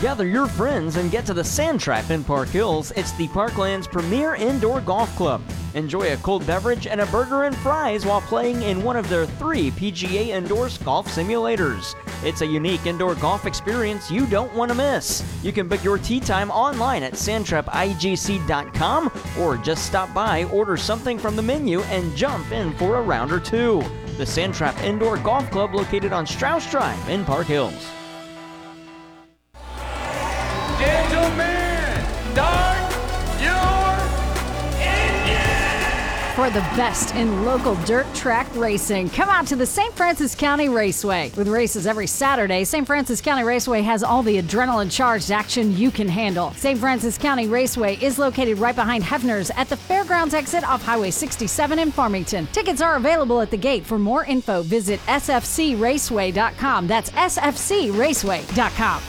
Gather your friends and get to the Sand Trap in Park Hills. It's the Parkland's premier indoor golf club. Enjoy a cold beverage and a burger and fries while playing in one of their three PGA Indoors golf simulators. It's a unique indoor golf experience you don't want to miss. You can book your tee time online at sandtrapigc.com or just stop by, order something from the menu, and jump in for a round or two. The Sandtrap Indoor Golf Club located on Strauss Drive in Park Hills. For the best in local dirt track racing, come out to the St. Francois County Raceway. With races every Saturday, St. Francois County Raceway has all the adrenaline charged action you can handle. St. Francois County Raceway is located right behind Hefner's at the Fairgrounds exit off Highway 67 in Farmington. Tickets are available at the gate. For more info, visit sfcraceway.com. That's sfcraceway.com.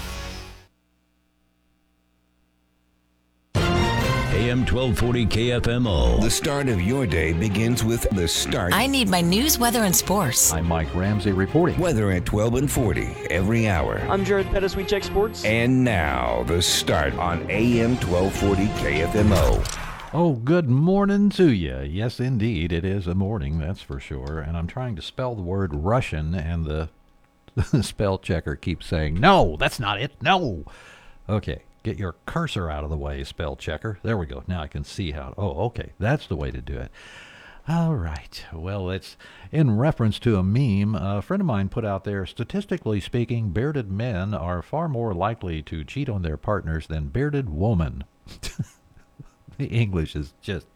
AM 1240 KFMO. The start of your day begins with the start. I need my news, weather, and sports. I'm Mike Ramsey reporting. Weather at 12 and 40 every hour. I'm Jared Pettis. We check sports. And now, the start on AM 1240 KFMO. Oh, good morning to you. Yes, indeed, it is a morning, that's for sure. And I'm trying to spell the word Russian, and the, the spell checker keeps saying, no, that's not it. No. Okay, get your cursor out of the way, spell checker. There we go. Now I can see how. Oh, okay, that's the way to do it. All right. Well, it's in reference to a meme a friend of mine put out there. Statistically speaking, bearded men are far more likely to cheat on their partners than bearded women. the English is just,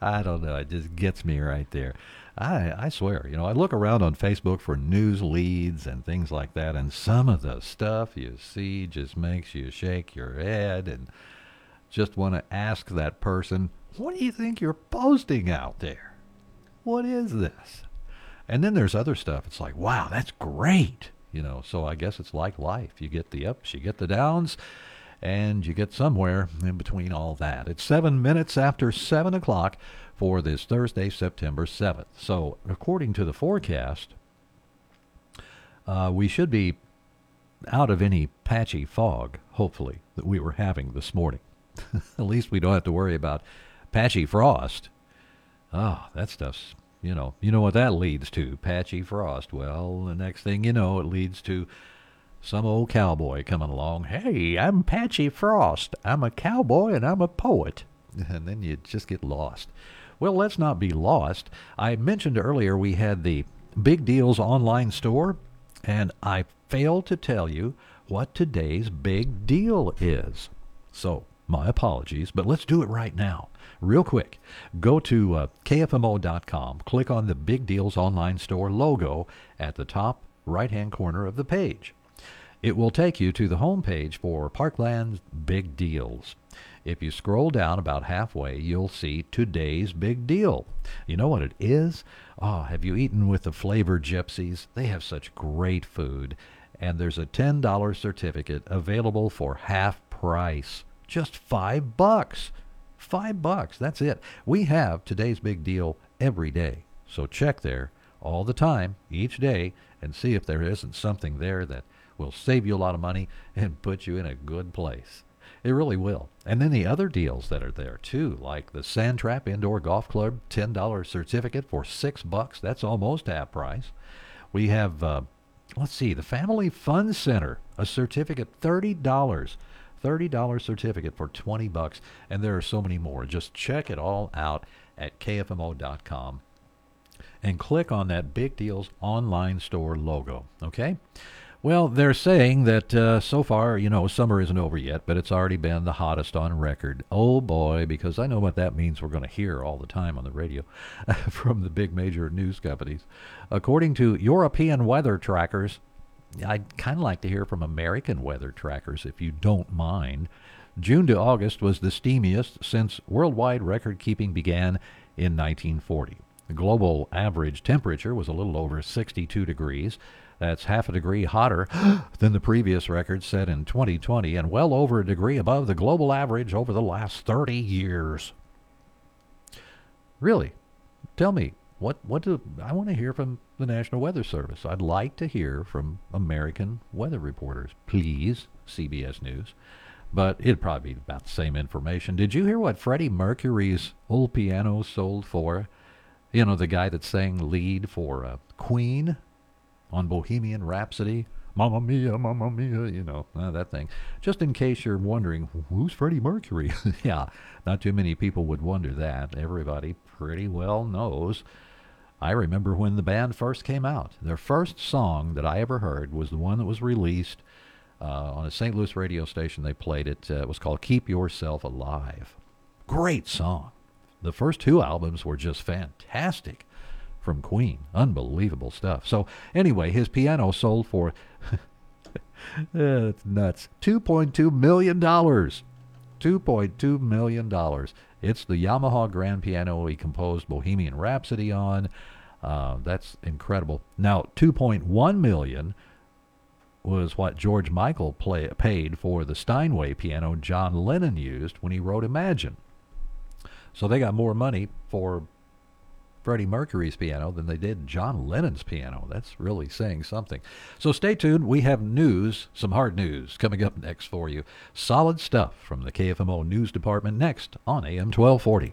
I don't know, it just gets me right there. I, I swear, you know, I look around on Facebook for news leads and things like that, and some of the stuff you see just makes you shake your head and just want to ask that person, what do you think you're posting out there? What is this? And then there's other stuff. It's like, wow, that's great. You know, so I guess it's like life. You get the ups, you get the downs, and you get somewhere in between all that. It's seven minutes after seven o'clock for this Thursday, September 7th. So, according to the forecast, uh, we should be out of any patchy fog, hopefully, that we were having this morning. At least we don't have to worry about patchy frost. Ah, that stuff's, you know, you know what that leads to, patchy frost. Well, the next thing you know, it leads to some old cowboy coming along. Hey, I'm Patchy Frost. I'm a cowboy and I'm a poet. And then you just get lost. Well, let's not be lost. I mentioned earlier we had the Big Deals online store, and I failed to tell you what today's big deal is. So, my apologies, but let's do it right now. Real quick, go to uh, kfmo.com, click on the Big Deals Online Store logo at the top right hand corner of the page. It will take you to the home page for Parkland's Big Deals. If you scroll down about halfway, you'll see today's big deal. You know what it is? Oh, have you eaten with the Flavor Gypsies? They have such great food. And there's a $10 certificate available for half price. Just five bucks. Five bucks. That's it. We have today's big deal every day. So check there all the time, each day, and see if there isn't something there that will save you a lot of money and put you in a good place. It really will. And then the other deals that are there too, like the Sandtrap Indoor Golf Club $10 certificate for 6 bucks. That's almost half price. We have uh, let's see, the Family Fun Center, a certificate $30. $30 certificate for 20 bucks and there are so many more. Just check it all out at kfmo.com and click on that Big Deals online store logo, okay? Well, they're saying that uh, so far, you know, summer isn't over yet, but it's already been the hottest on record. Oh boy, because I know what that means we're going to hear all the time on the radio from the big major news companies. According to European weather trackers, I'd kind of like to hear from American weather trackers if you don't mind. June to August was the steamiest since worldwide record keeping began in 1940. The global average temperature was a little over 62 degrees. That's half a degree hotter than the previous record set in 2020 and well over a degree above the global average over the last 30 years. Really? Tell me, What what do I want to hear from the National Weather Service? I'd like to hear from American weather reporters, please. CBS News, but it'd probably be about the same information. Did you hear what Freddie Mercury's old piano sold for? You know, the guy that sang lead for uh, Queen on Bohemian Rhapsody. Mamma Mia, Mamma Mia, you know, uh, that thing. Just in case you're wondering, who's Freddie Mercury? yeah, not too many people would wonder that. Everybody pretty well knows. I remember when the band first came out. Their first song that I ever heard was the one that was released uh, on a St. Louis radio station. They played it. Uh, it was called Keep Yourself Alive. Great song. The first two albums were just fantastic from Queen. Unbelievable stuff. So, anyway, his piano sold for. it's nuts. $2.2 million. $2.2 million. It's the Yamaha grand piano he composed Bohemian Rhapsody on. Uh, that's incredible. Now, 2.1 million was what George Michael play, paid for the Steinway piano John Lennon used when he wrote Imagine. So they got more money for Freddie Mercury's piano than they did John Lennon's piano. That's really saying something. So stay tuned. We have news, some hard news coming up next for you. Solid stuff from the KFMO News Department next on AM 1240.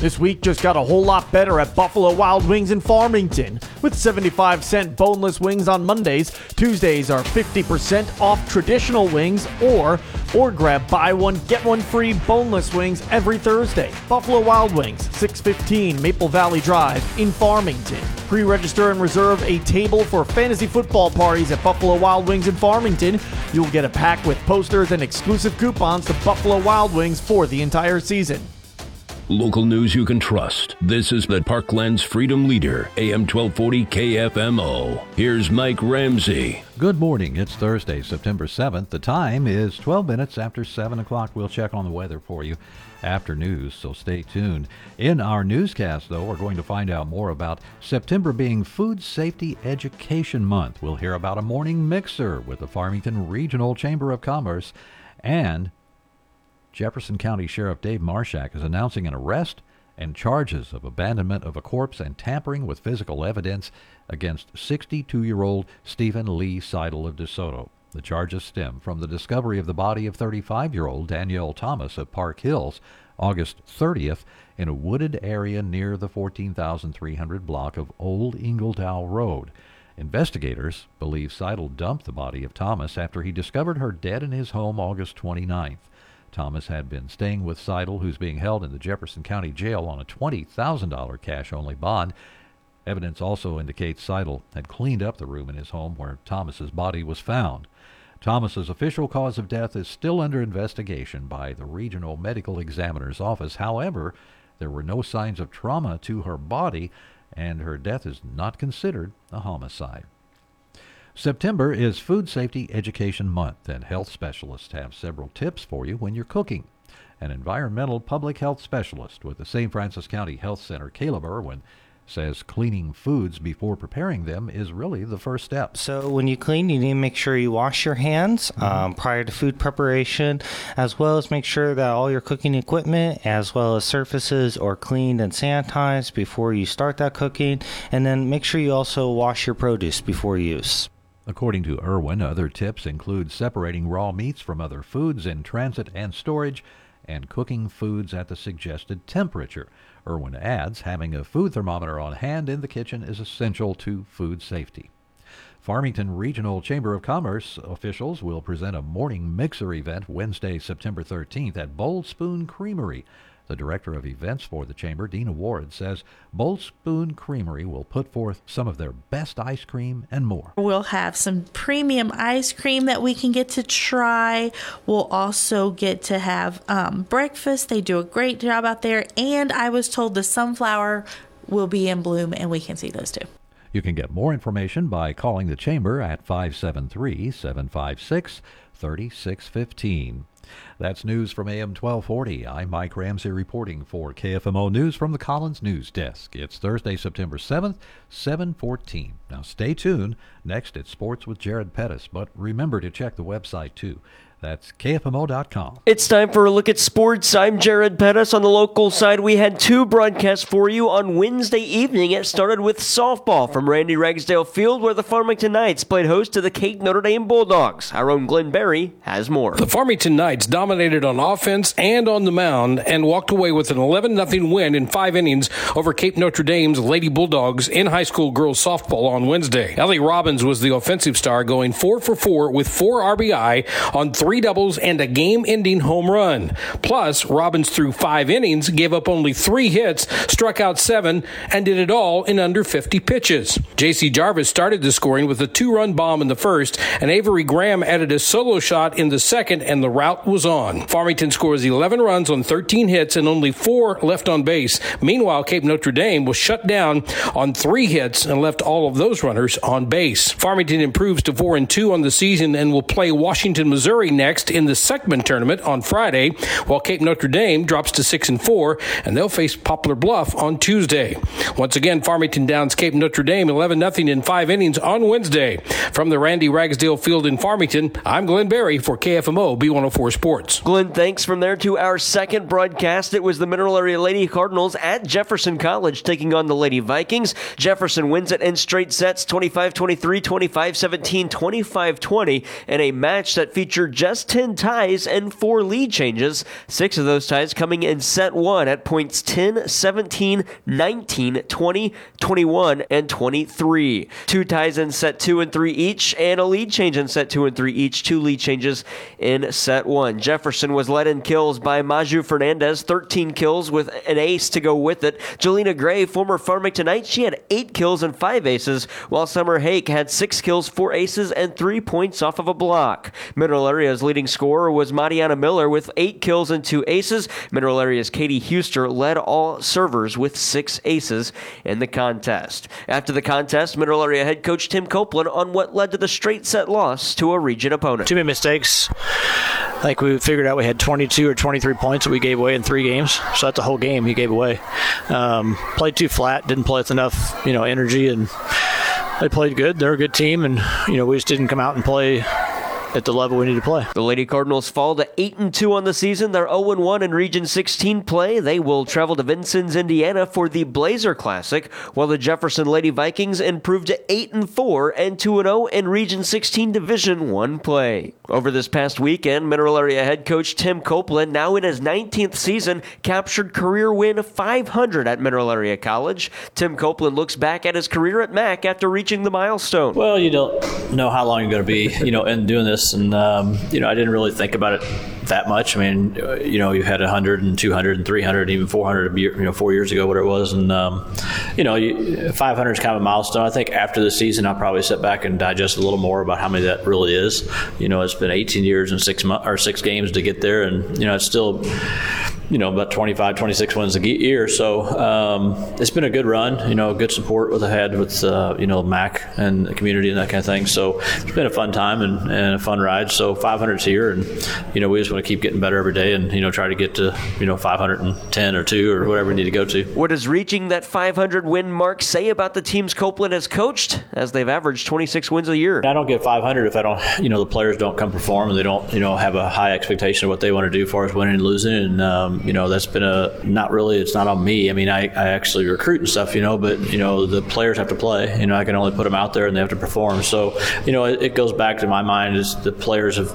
This week just got a whole lot better at Buffalo Wild Wings in Farmington. With 75 cent boneless wings on Mondays, Tuesdays are 50% off traditional wings or or grab buy one get one free boneless wings every Thursday. Buffalo Wild Wings, 615 Maple Valley Drive in Farmington. Pre-register and reserve a table for fantasy football parties at Buffalo Wild Wings in Farmington. You'll get a pack with posters and exclusive coupons to Buffalo Wild Wings for the entire season. Local news you can trust. This is the Parkland's Freedom Leader, AM 1240 KFMO. Here's Mike Ramsey. Good morning. It's Thursday, September 7th. The time is 12 minutes after 7 o'clock. We'll check on the weather for you after news, so stay tuned. In our newscast, though, we're going to find out more about September being Food Safety Education Month. We'll hear about a morning mixer with the Farmington Regional Chamber of Commerce and Jefferson County Sheriff Dave Marshak is announcing an arrest and charges of abandonment of a corpse and tampering with physical evidence against 62 year old Stephen Lee Seidel of DeSoto. The charges stem from the discovery of the body of 35 year old Danielle Thomas of Park Hills August 30th in a wooded area near the 14,300 block of Old Ingledow Road. Investigators believe Seidel dumped the body of Thomas after he discovered her dead in his home August 29th. Thomas had been staying with Seidel, who's being held in the Jefferson County Jail on a $20,000 cash only bond. Evidence also indicates Seidel had cleaned up the room in his home where Thomas's body was found. Thomas's official cause of death is still under investigation by the Regional Medical Examiner's Office. However, there were no signs of trauma to her body, and her death is not considered a homicide. September is Food Safety Education Month, and health specialists have several tips for you when you're cooking. An environmental public health specialist with the St. Francois County Health Center, Caleb Irwin, says cleaning foods before preparing them is really the first step. So, when you clean, you need to make sure you wash your hands mm-hmm. um, prior to food preparation, as well as make sure that all your cooking equipment, as well as surfaces, are cleaned and sanitized before you start that cooking. And then make sure you also wash your produce before use. According to Irwin, other tips include separating raw meats from other foods in transit and storage and cooking foods at the suggested temperature. Irwin adds having a food thermometer on hand in the kitchen is essential to food safety. Farmington Regional Chamber of Commerce officials will present a morning mixer event Wednesday, September 13th at Bold Spoon Creamery. The director of events for the chamber, Dina Ward, says Bold Spoon Creamery will put forth some of their best ice cream and more. We'll have some premium ice cream that we can get to try. We'll also get to have um, breakfast. They do a great job out there. And I was told the sunflower will be in bloom, and we can see those too. You can get more information by calling the Chamber at 573 756 3615. That's news from AM 1240. I'm Mike Ramsey reporting for KFMO News from the Collins News Desk. It's Thursday, September 7th, 714. Now stay tuned. Next, it's Sports with Jared Pettis, but remember to check the website too. That's KFMO.com. It's time for a look at sports. I'm Jared Pettis. On the local side, we had two broadcasts for you on Wednesday evening. It started with softball from Randy Ragsdale Field, where the Farmington Knights played host to the Cape Notre Dame Bulldogs. Our own Glenn Berry has more. The Farmington Knights dominated on offense and on the mound and walked away with an 11 0 win in five innings over Cape Notre Dame's Lady Bulldogs in high school girls softball on Wednesday. Ellie Robbins was the offensive star, going 4 for 4 with 4 RBI on three three doubles and a game ending home run. Plus, Robbins threw five innings, gave up only three hits, struck out seven, and did it all in under 50 pitches. JC Jarvis started the scoring with a two run bomb in the first, and Avery Graham added a solo shot in the second, and the route was on. Farmington scores 11 runs on 13 hits and only four left on base. Meanwhile, Cape Notre Dame was shut down on three hits and left all of those runners on base. Farmington improves to 4 and 2 on the season and will play Washington, Missouri next in the Seckman tournament on Friday, while Cape Notre Dame drops to 6 and 4, and they'll face Poplar Bluff on Tuesday. Once again, Farmington downs Cape Notre Dame 11 0 in five innings on Wednesday. From the Randy Ragsdale Field in Farmington, I'm Glenn Berry for KFMO B104 Sports. Glenn, thanks from there to our second broadcast. It was the Mineral Area Lady Cardinals at Jefferson College taking on the Lady Vikings. Jefferson wins it in straight sets 25 23, 25 17, 25 20, in a match that featured just 10 ties and four lead changes. Six of those ties coming in set one at points 10, 17, 19, 20, 21, and 23. Two ties in set two and three each, and a lead change in set two and three each. Two lead changes in set one. Jefferson was led in kills by Maju Fernandez, 13 kills with an ace to go with it. Jelena Gray, former Farmington Knight, she had eight kills and five aces, while Summer Hake had six kills, four aces, and three points off of a block. Mineral Area's leading scorer was Mariana Miller with eight kills and two aces. Mineral Area's Katie Huster led all servers with six aces in the contest. After the contest, Mineral Area head coach Tim Copeland on what led to the straight set loss to a region opponent. Too many mistakes. I think we figured out we had 22 or 23 points that we gave away in three games. So that's a whole game he gave away. Um, played too flat, didn't play with enough, you know, energy, and they played good. They're a good team, and you know we just didn't come out and play at the level we need to play. The Lady Cardinals fall to 8 and 2 on the season. They're 0 and 1 in Region 16 play. They will travel to Vincennes, Indiana for the Blazer Classic, while the Jefferson Lady Vikings improve to 8 and 4 and 2 and 0 in Region 16 Division 1 play. Over this past weekend, Mineral Area head coach Tim Copeland, now in his 19th season, captured career win 500 at Mineral Area College. Tim Copeland looks back at his career at MAC after reaching the milestone. Well, you don't know how long you're going to be, you know, in doing this and um, you know I didn't really think about it that much. I mean, you know, you had 100 and 200 and 300, even 400, you know, four years ago, what it was, and um, you know, 500 is kind of a milestone. I think after the season, I'll probably sit back and digest a little more about how many that really is. You know, it's been 18 years and six months or six games to get there, and you know, it's still you know, about 25, 26 wins a year. So um, it's been a good run, you know, good support with the head with, uh, you know, MAC and the community and that kind of thing. So it's been a fun time and, and a fun ride. So 500's here and, you know, we just want to keep getting better every day and, you know, try to get to, you know, 510 or 2 or whatever we need to go to. What does reaching that 500 win mark say about the teams Copeland has coached as they've averaged 26 wins a year? I don't get 500 if I don't, you know, the players don't come perform and they don't, you know, have a high expectation of what they want to do as far as winning and losing. And, um, you know, that's been a not really. It's not on me. I mean, I, I actually recruit and stuff, you know, but you know, the players have to play. You know, I can only put them out there and they have to perform. So, you know, it, it goes back to my mind is the players have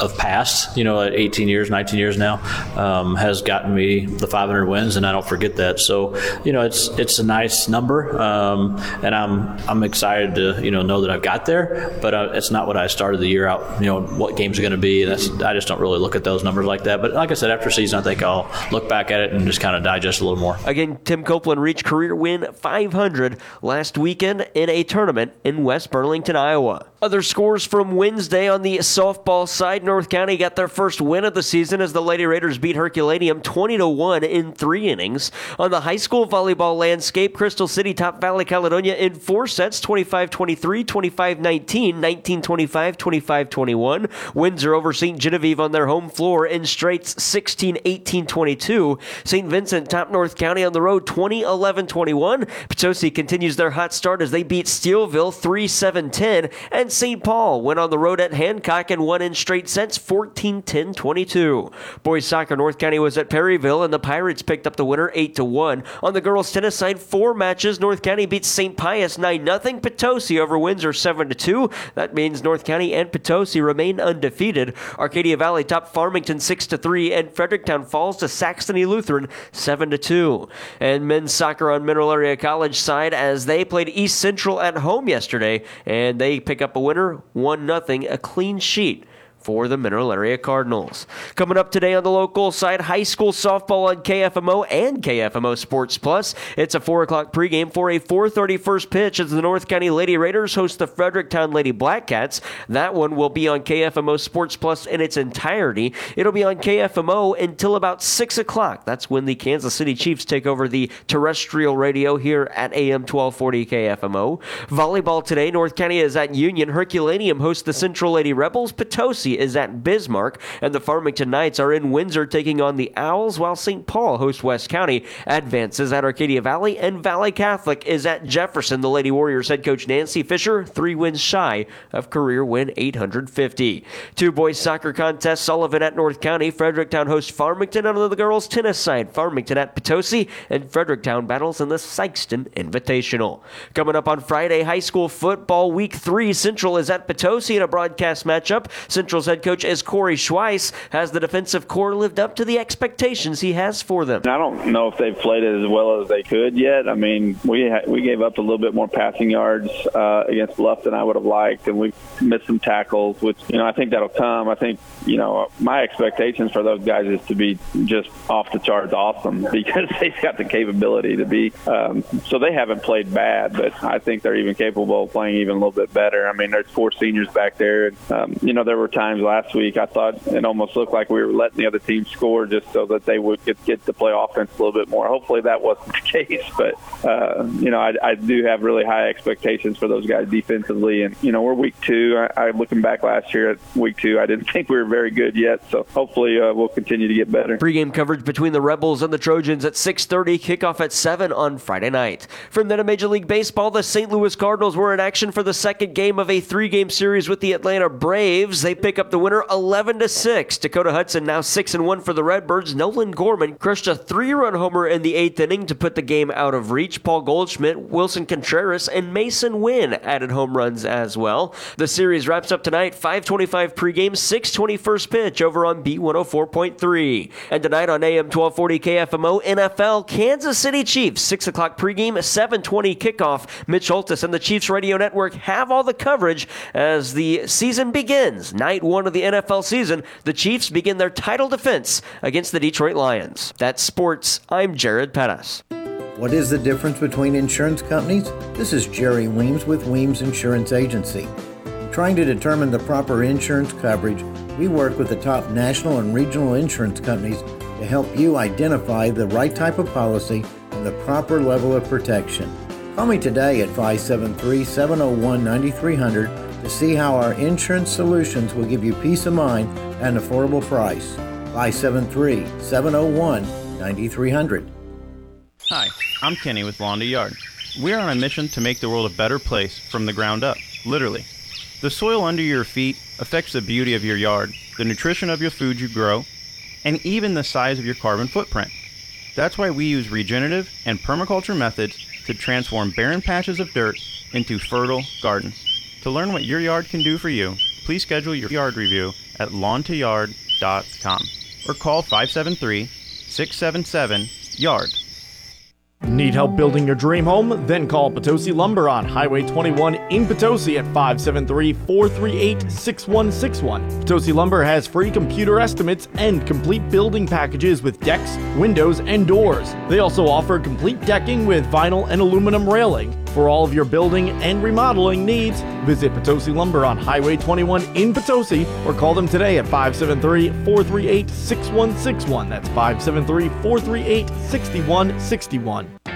of past, you know, at 18 years, 19 years now, um, has gotten me the 500 wins, and I don't forget that. So, you know, it's it's a nice number, um, and I'm I'm excited to you know know that I've got there. But uh, it's not what I started the year out. You know, what games are going to be. That's I just don't really look at those numbers like that. But like I said, after season, I think I'll look back at it and just kind of digest a little more. Again, Tim Copeland reached career win 500 last weekend in a tournament in West Burlington, Iowa. Other scores from Wednesday on the softball side, North County got their first win of the season as the Lady Raiders beat Herculaneum 20 to 1 in 3 innings. On the high school volleyball landscape, Crystal City topped Valley Caledonia in 4 sets, 25-23, 25-19, 19-25, 25-21. Windsor over Ste. Genevieve on their home floor in straights 16 18 22. St. Vincent top North County on the road 20 11 21. Potosi continues their hot start as they beat Steelville 3 7 10. And St. Paul went on the road at Hancock and won in straight sets 14 10 22. Boys soccer North County was at Perryville and the Pirates picked up the winner 8 1. On the girls tennis side, four matches. North County beats St. Pius 9 0. Potosi over Windsor 7 2. That means North County and Potosi remain undefeated. Arcadia Valley top Farmington 6 3 and Fredericktown falls to Saxony Lutheran 7 2. And men's soccer on Mineral Area College side as they played East Central at home yesterday and they pick up a winner 1 0, a clean sheet for the Mineral Area Cardinals. Coming up today on the local side, high school softball on KFMO and KFMO Sports Plus. It's a 4 o'clock pregame for a 4.30 first pitch as the North County Lady Raiders host the Fredericktown Lady Blackcats. That one will be on KFMO Sports Plus in its entirety. It'll be on KFMO until about 6 o'clock. That's when the Kansas City Chiefs take over the terrestrial radio here at AM 1240 KFMO. Volleyball today, North County is at Union. Herculaneum hosts the Central Lady Rebels. Potosi is at Bismarck, and the Farmington Knights are in Windsor taking on the Owls, while St. Paul hosts West County. Advances at Arcadia Valley, and Valley Catholic is at Jefferson. The Lady Warriors head coach Nancy Fisher, three wins shy of career win 850. Two boys soccer contests, Sullivan at North County. Fredericktown hosts Farmington on the girls' tennis side. Farmington at Potosi, and Fredericktown battles in the Sykeston Invitational. Coming up on Friday, high school football week three. Central is at Potosi in a broadcast matchup. Central's head coach is Corey Schweiss. Has the defensive core lived up to the expectations he has for them? I don't know if they've played as well as they could yet. I mean, we ha- we gave up a little bit more passing yards uh, against Bluff than I would have liked, and we missed some tackles, which you know I think that'll come. I think you know my expectations for those guys is to be just off the charts awesome because they've got the capability to be. Um, so they haven't played bad, but I think they're even capable of playing even a little bit better. I mean, there's four seniors back there, and um, you know there were times last week I thought it almost looked like we were letting the other team score just so that they would get, get to play offense a little bit more. Hopefully that wasn't the case, but uh, you know I, I do have really high expectations for those guys defensively, and you know we're week two. I, I looking back last year at week two, I didn't think we were very good yet, so hopefully uh, we'll continue to get better. Pre-game coverage between the Rebels and the Trojans at 6:30, kickoff at 7 on Friday night. From then to Major League Baseball, the St. Louis Cardinals were in action for the second game of a three-game series with the Atlanta Braves. They pick up the winner 11 to 6. Dakota Hudson now 6 and 1 for the Redbirds. Nolan Gorman crushed a three-run homer in the eighth inning to put the game out of reach. Paul Goldschmidt, Willson Contreras, and Masyn Winn added home runs as well. The series wraps up tonight 5:25 pregame, 6:20 first pitch over on B104.3. And tonight on AM 1240 KFMO NFL Kansas City Chiefs 6 o'clock pregame, 7:20 kickoff. Mitch Holtis and the Chiefs Radio Network have all the coverage as the season begins. Night one of the NFL season, the Chiefs begin their title defense against the Detroit Lions. That's sports. I'm Jared Pettis. What is the difference between insurance companies? This is Jerry Weems with Weems Insurance Agency. Trying to determine the proper insurance coverage, we work with the top national and regional insurance companies to help you identify the right type of policy and the proper level of protection. Call me today at 573 701 9300 to see how our insurance solutions will give you peace of mind at an affordable price. 573 701 9300. Hi, I'm Kenny with Lawn to Yard. We're on a mission to make the world a better place from the ground up, literally. The soil under your feet affects the beauty of your yard, the nutrition of your food you grow, and even the size of your carbon footprint. That's why we use regenerative and permaculture methods to transform barren patches of dirt into fertile gardens. To learn what your yard can do for you, please schedule your yard review at lawntoyard.com or call 573 677 YARD. Need help building your dream home? Then call Potosi Lumber on Highway 21 in Potosi at 573 438 6161. Potosi Lumber has free computer estimates and complete building packages with decks, windows, and doors. They also offer complete decking with vinyl and aluminum railing. For all of your building and remodeling needs, visit Potosi Lumber on Highway 21 in Potosi or call them today at 573 438 6161. That's 573 438 6161.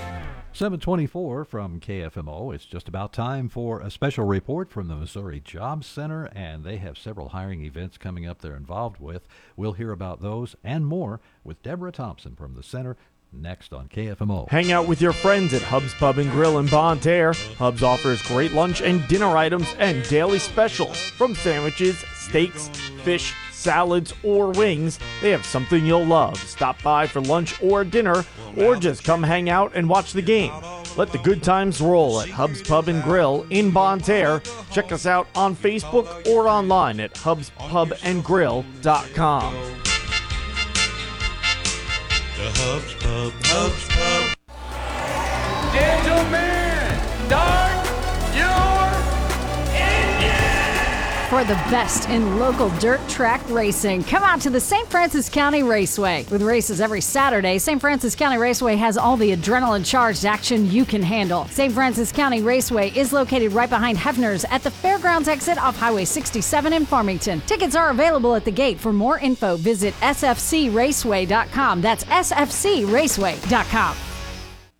724 from KFMO. It's just about time for a special report from the Missouri Jobs Center, and they have several hiring events coming up they're involved with. We'll hear about those and more with Deborah Thompson from the center next on KFMO. Hang out with your friends at Hub's Pub and Grill in Bonne Terre. Hub's offers great lunch and dinner items and daily specials from sandwiches, steaks, fish, salads, or wings, they have something you'll love. Stop by for lunch or dinner, or just come hang out and watch the game. Let the good times roll at Hub's Pub and Grill in Bonne Terre. Check us out on Facebook or online at hubspubandgrill.com. The Hubs Pub, Hubs Pub. Gentlemen, start For the best in local dirt track racing, come out to the St. Francois County Raceway. With races every Saturday, St. Francois County Raceway has all the adrenaline charged action you can handle. St. Francois County Raceway is located right behind Hefner's at the Fairgrounds exit off Highway 67 in Farmington. Tickets are available at the gate. For more info, visit sfcraceway.com. That's sfcraceway.com.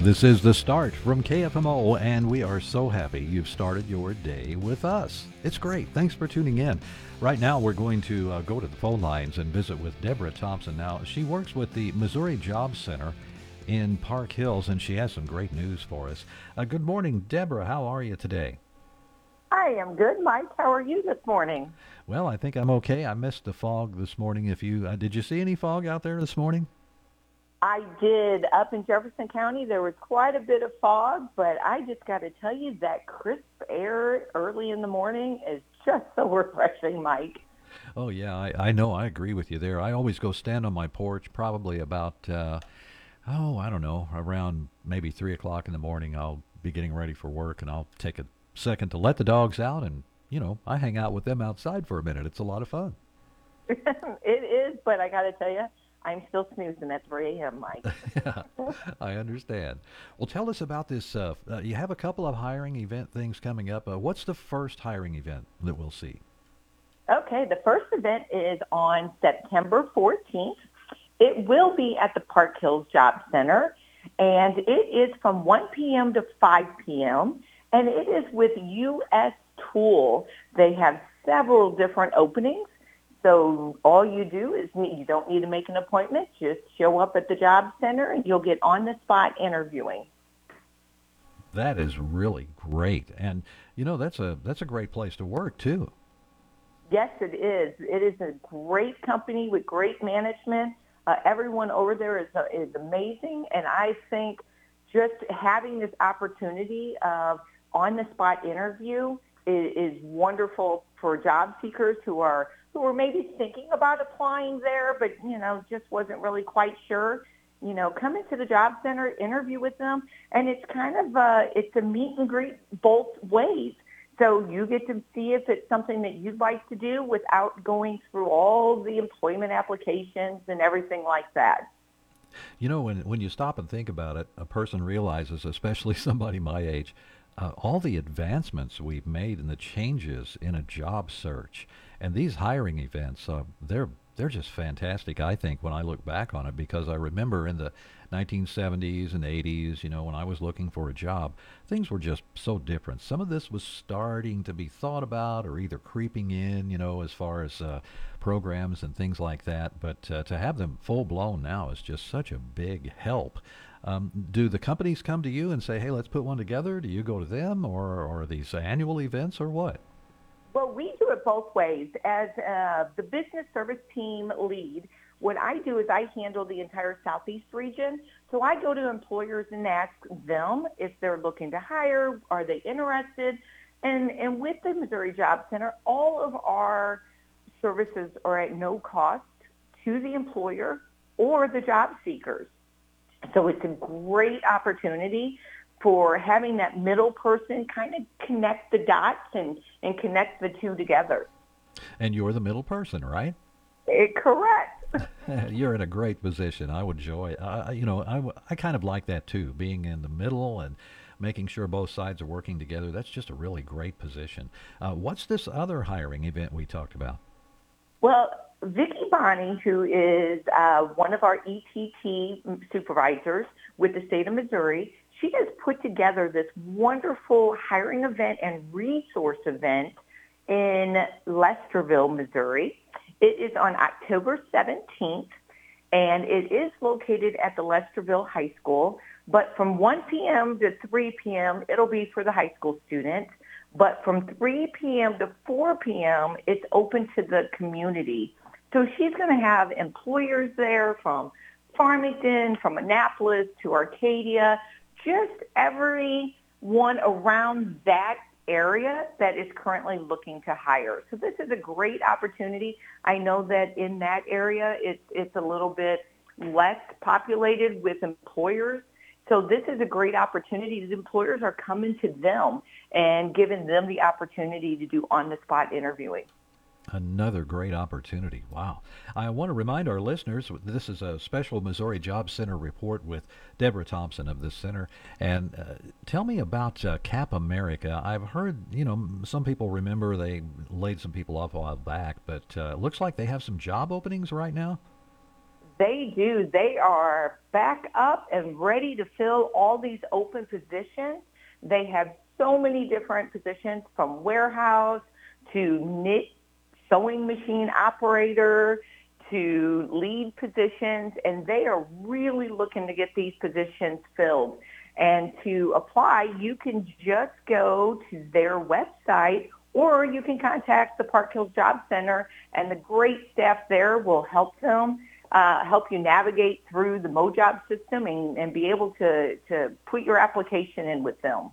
This is the start from KFMO, and we are so happy you've started your day with us. It's great. Thanks for tuning in. Right now, we're going to uh, go to the phone lines and visit with Deborah Thompson. Now, she works with the Missouri Job Center in Park Hills, and she has some great news for us. Uh, good morning, Deborah. How are you today? I am good, Mike. How are you this morning? Well, I think I'm okay. I missed the fog this morning. If you uh, did, you see any fog out there this morning? I did. Up in Jefferson County, there was quite a bit of fog, but I just got to tell you that crisp air early in the morning is just so refreshing, Mike. Oh yeah, I, I know. I agree with you there. I always go stand on my porch, probably about uh, oh I don't know around maybe three o'clock in the morning. I'll be getting ready for work, and I'll take a second to let the dogs out, and you know I hang out with them outside for a minute. It's a lot of fun. it is, but I got to tell you, I'm still snoozing at 3 a.m., Mike. yeah, I understand. Well, tell us about this. Uh, uh, you have a couple of hiring event things coming up. Uh, what's the first hiring event that we'll see? Okay, the first event is on September 14th. It will be at the Park Hills Job Center, and it is from 1 p.m. to 5 p.m., and it is with U.S. Tool. They have several different openings. So all you do is you don't need to make an appointment. Just show up at the job center and you'll get on the spot interviewing. That is really great, and you know that's a that's a great place to work too. Yes, it is. It is a great company with great management. Uh, everyone over there is uh, is amazing, and I think just having this opportunity of on the spot interview is, is wonderful for job seekers who are who were maybe thinking about applying there, but you know just wasn't really quite sure. You know, come into the job center, interview with them, and it's kind of a it's a meet and greet both ways. So you get to see if it's something that you'd like to do without going through all the employment applications and everything like that. You know, when when you stop and think about it, a person realizes, especially somebody my age, uh, all the advancements we've made and the changes in a job search and these hiring events. Uh, they're they're just fantastic. I think when I look back on it, because I remember in the 1970s and 80s, you know, when I was looking for a job, things were just so different. Some of this was starting to be thought about, or either creeping in, you know, as far as uh, programs and things like that. But uh, to have them full blown now is just such a big help. Um, do the companies come to you and say, "Hey, let's put one together"? Do you go to them, or, or these annual events, or what? Well, we do it both ways. As uh, the business service team lead, what I do is I handle the entire Southeast region. So I go to employers and ask them if they're looking to hire, are they interested? And, and with the Missouri Job Center, all of our services are at no cost to the employer or the job seekers. So it's a great opportunity for having that middle person kind of connect the dots and, and connect the two together. And you're the middle person, right? It, correct. you're in a great position. I would enjoy. Uh, you know, I, I kind of like that too, being in the middle and making sure both sides are working together. That's just a really great position. Uh, what's this other hiring event we talked about? Well, Vicki Bonney, who is uh, one of our ETT supervisors with the state of Missouri, she has put together this wonderful hiring event and resource event in Lesterville, Missouri. It is on October 17th, and it is located at the Lesterville High School. But from 1 p.m. to 3 p.m., it'll be for the high school students. But from 3 p.m. to 4 p.m., it's open to the community. So she's going to have employers there from Farmington, from Annapolis to Arcadia, just everyone around that area that is currently looking to hire. So this is a great opportunity. I know that in that area it's it's a little bit less populated with employers. So this is a great opportunity. The employers are coming to them and giving them the opportunity to do on-the-spot interviewing. Another great opportunity. Wow. I want to remind our listeners this is a special Missouri Job Center report with Deborah Thompson of this center. And uh, tell me about uh, Cap America. I've heard, you know, some people remember they laid some people off a while back, but uh, it looks like they have some job openings right now. They do. They are back up and ready to fill all these open positions. They have so many different positions from warehouse to knit sewing machine operator to lead positions, and they are really looking to get these positions filled. And to apply, you can just go to their website or you can contact the Park Hills Job Center, and the great staff there will help them, uh, help you navigate through the MoJob system and, and be able to, to put your application in with them.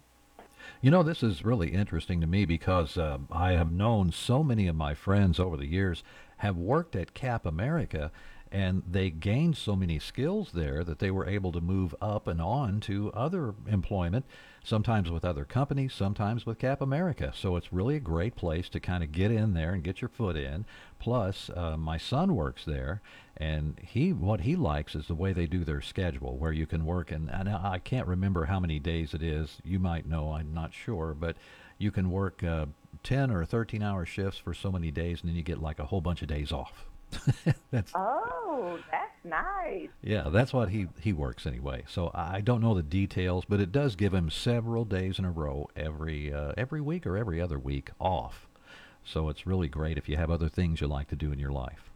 You know, this is really interesting to me because uh, I have known so many of my friends over the years have worked at Cap America and they gained so many skills there that they were able to move up and on to other employment, sometimes with other companies, sometimes with Cap America. So it's really a great place to kind of get in there and get your foot in. Plus, uh, my son works there, and he what he likes is the way they do their schedule, where you can work and, and I can't remember how many days it is. You might know, I'm not sure, but you can work uh, 10 or 13 hour shifts for so many days, and then you get like a whole bunch of days off. that's oh, that's nice. Yeah, that's what he he works anyway. So I don't know the details, but it does give him several days in a row every uh, every week or every other week off. So it's really great if you have other things you like to do in your life.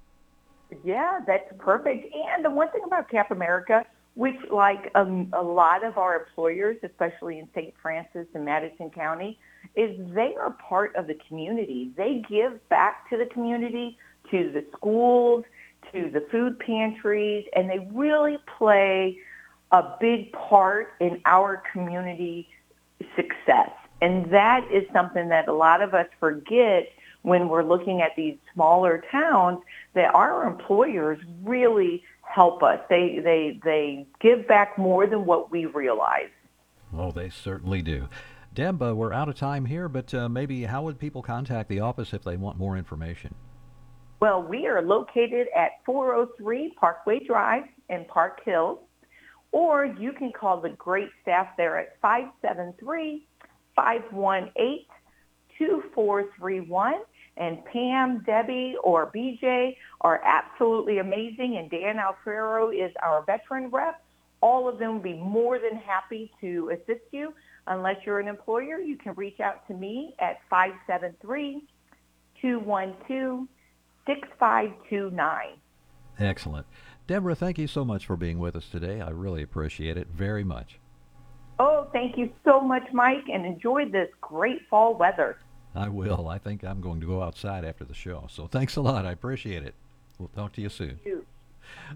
Yeah, that's perfect. And the one thing about Cap America, which like um, a lot of our employers, especially in St. Francois and Madison County, is they are part of the community. They give back to the community, to the schools, to the food pantries, and they really play a big part in our community success. And that is something that a lot of us forget when we're looking at these smaller towns that our employers really help us. They they they give back more than what we realize. Oh, they certainly do. Deb, uh, we're out of time here, but uh, maybe how would people contact the office if they want more information? Well, we are located at 403 Parkway Drive in Park Hills, or you can call the great staff there at 573 518 2431 And Pam, Debbie, or BJ are absolutely amazing, and Dan Alfaro is our veteran rep. All of them will be more than happy to assist you. Unless you're an employer, you can reach out to me at 573-212-6529. Excellent. Deborah, thank you so much for being with us today. I really appreciate it very much. Oh, thank you so much, Mike, and enjoy this great fall weather. I will. I think I'm going to go outside after the show. So thanks a lot. I appreciate it. We'll talk to you soon.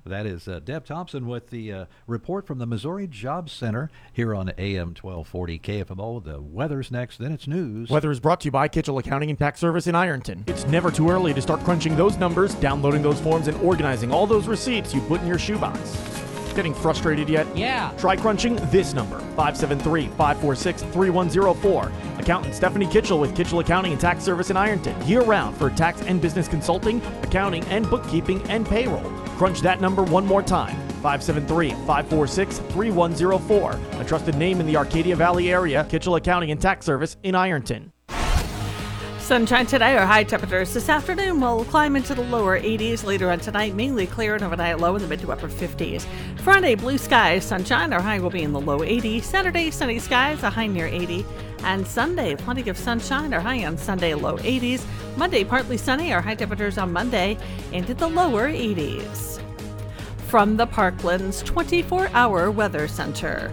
That is uh, Deb Thompson with the uh, report from the Missouri Job Center here on AM 1240 KFMO. The weather's next, then it's news. Weather is brought to you by Kitchell Accounting and Tax Service in Ironton. It's never too early to start crunching those numbers, downloading those forms, and organizing all those receipts you put in your shoebox. Getting frustrated yet? Yeah. Try crunching this number 573 546 3104. Accountant Stephanie Kitchell with Kitchell Accounting and Tax Service in Ironton. Year round for tax and business consulting, accounting, and bookkeeping and payroll. Crunch that number one more time 573 546 3104. A trusted name in the Arcadia Valley area, Kitchell Accounting and Tax Service in Ironton. Sunshine today, our high temperatures this afternoon will climb into the lower 80s. Later on tonight, mainly clear and overnight low in the mid to upper 50s. Friday, blue skies, sunshine, our high will be in the low 80s. Saturday, sunny skies, a high near 80. And Sunday, plenty of sunshine, our high on Sunday, low 80s. Monday, partly sunny, our high temperatures on Monday into the lower 80s. From the Parklands 24 hour weather center.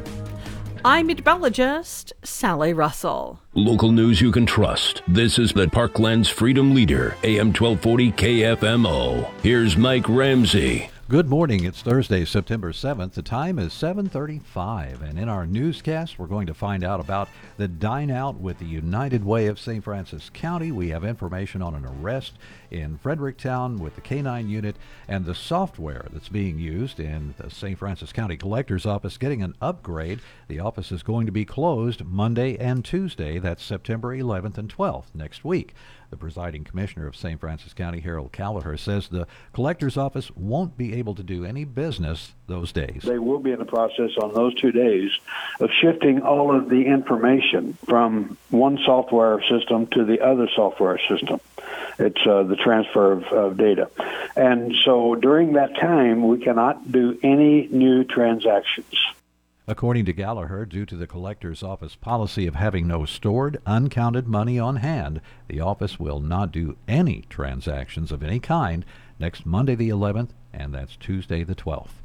I'm meteorologist Sally Russell. Local news you can trust. This is the Parklands Freedom Leader, AM 1240 KFMO. Here's Mike Ramsey. Good morning. It's Thursday, September 7th. The time is 7:35, and in our newscast, we're going to find out about the dine out with the United Way of St. Francois County. We have information on an arrest in Fredericktown with the K9 unit and the software that's being used in the St. Francois County Collector's Office getting an upgrade. The office is going to be closed Monday and Tuesday. That's September 11th and 12th next week. The presiding commissioner of St. Francois County, Harold Gallagher, says the collector's office won't be able to do any business those days. They will be in the process on those two days of shifting all of the information from one software system to the other software system. It's uh, the transfer of, of data. And so during that time, we cannot do any new transactions. According to Gallagher, due to the collector's office policy of having no stored, uncounted money on hand, the office will not do any transactions of any kind next Monday the 11th, and that's Tuesday the 12th.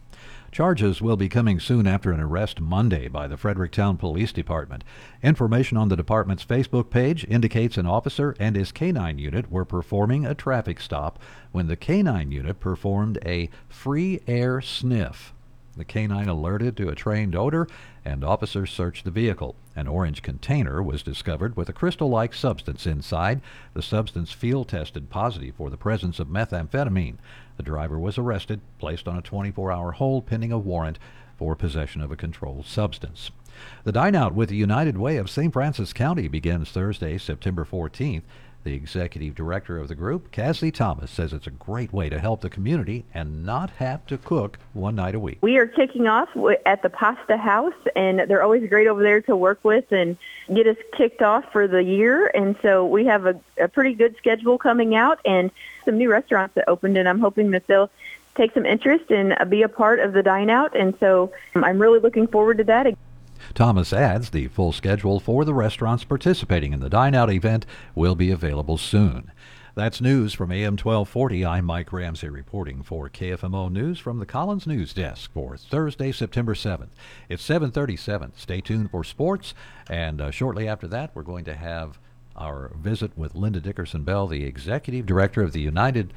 Charges will be coming soon after an arrest Monday by the Fredericktown Police Department. Information on the department's Facebook page indicates an officer and his K9 unit were performing a traffic stop when the K9 unit performed a free air sniff. The canine alerted to a trained odor, and officers searched the vehicle. An orange container was discovered with a crystal like substance inside. The substance field tested positive for the presence of methamphetamine. The driver was arrested, placed on a 24 hour hold pending a warrant for possession of a controlled substance. The dine out with the United Way of St. Francois County begins Thursday, September 14th. The executive director of the group, Cassie Thomas, says it's a great way to help the community and not have to cook one night a week. We are kicking off at the Pasta House, and they're always great over there to work with and get us kicked off for the year. And so we have a, a pretty good schedule coming out and some new restaurants that opened, and I'm hoping that they'll take some interest and uh, be a part of the dine out. And so um, I'm really looking forward to that. Thomas adds the full schedule for the restaurants participating in the Dine Out event will be available soon. That's news from AM 1240. I'm Mike Ramsey reporting for KFMO News from the Collins News Desk for Thursday, September 7th. It's 737. Stay tuned for sports, and uh, shortly after that, we're going to have our visit with Linda Dickerson Bell, the Executive Director of the United,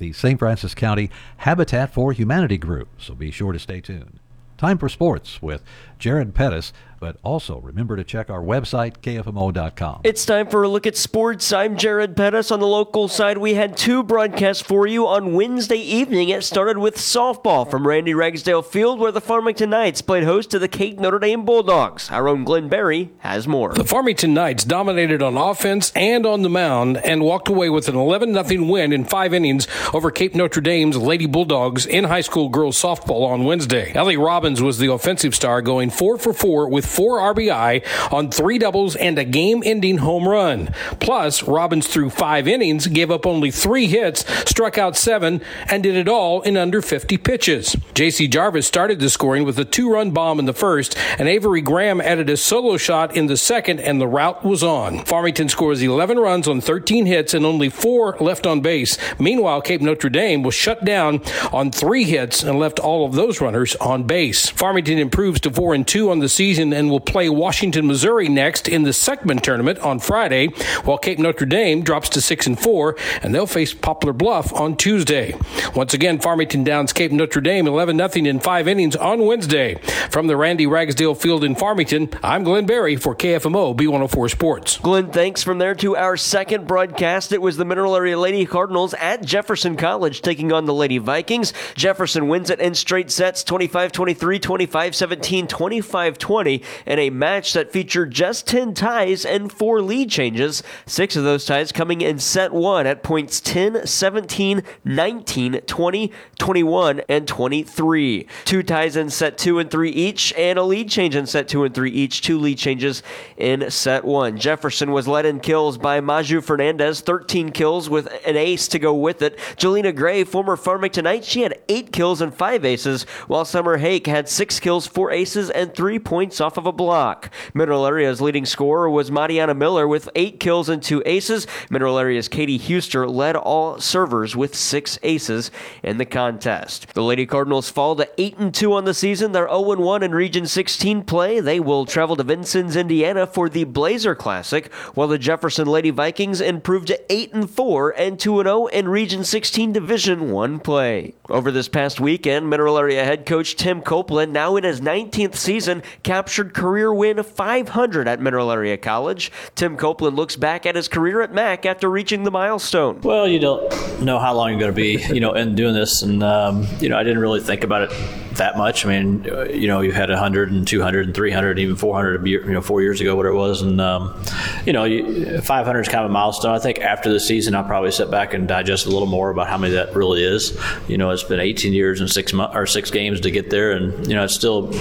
the St. Francois County Habitat for Humanity Group. So be sure to stay tuned. Time for sports with Jared Pettis, but also remember to check our website, kfmo.com. It's time for a look at sports. I'm Jared Pettis. On the local side, we had two broadcasts for you on Wednesday evening. It started with softball from Randy Ragsdale Field, where the Farmington Knights played host to the Cape Notre Dame Bulldogs. Our own Glenn Berry has more. The Farmington Knights dominated on offense and on the mound and walked away with an 11 0 win in five innings over Cape Notre Dame's Lady Bulldogs in high school girls softball on Wednesday. Ellie Robbins was the offensive star, going four for four with with four RBI on three doubles and a game ending home run. Plus, Robbins threw five innings, gave up only three hits, struck out seven, and did it all in under 50 pitches. J.C. Jarvis started the scoring with a two run bomb in the first, and Avery Graham added a solo shot in the second, and the rout was on. Farmington scores 11 runs on 13 hits and only four left on base. Meanwhile, Cape Notre Dame was shut down on three hits and left all of those runners on base. Farmington improves to 4 and 2 on the season and will play Washington, Missouri next in the Seckman tournament on Friday, while Cape Notre Dame drops to 6 and 4 and they'll face Poplar Bluff on Tuesday. Once again, Farmington downs Cape Notre Dame 11 0 in 5 innings on Wednesday. From the Randy Ragsdale Field in Farmington, I'm Glenn Barry for KFMO B104 Sports. Glenn, thanks from there to our second broadcast. It was the Mineral Area Lady Cardinals at Jefferson College taking on the Lady Vikings. Jefferson wins it in straight sets 25 23, 25 17, 25 20 in a match that featured just 10 ties and four lead changes. Six of those ties coming in set one at points 10, 17, 19, 20, 21, and 23. Two ties in set two and three each, and a lead change in set two and three each. Two lead changes in set one. Jefferson was led in kills by Maju Fernandez, 13 kills with an ace to go with it. Jelena Gray, former Farmingtonite, she had eight kills and five aces, while Summer Hake had six kills, four aces, and three points off of a block. Mineral Area's leading scorer was Mariana Miller with eight kills and two aces. Mineral Area's Katie Huster led all servers with six aces in the contest. The Lady Cardinals fall to 8 and 2 on the season. They're 0 1 in Region 16 play. They will travel to Vincennes, Indiana for the Blazer Classic, while the Jefferson Lady Vikings improved to 8 and 4 and 2 0 in Region 16 Division 1 play. Over this past weekend, Mineral Area head coach Tim Copeland, now in his 19th season, captured career win 500 at Mineral Area College. Tim Copeland looks back at his career at MAC after reaching the milestone. Well, you don't know how long you're going to be, you know, in doing this, and um, you know, I didn't really think about it that much. I mean, uh, you know, you had 100 and 200 and 300, even 400, you know, four years ago, what it was, and um, you know, 500 is kind of a milestone. I think after the season, I'll probably sit back and digest a little more about how many that really is. You know, it's been 18 years and six months or six games to get there, and you know, it's still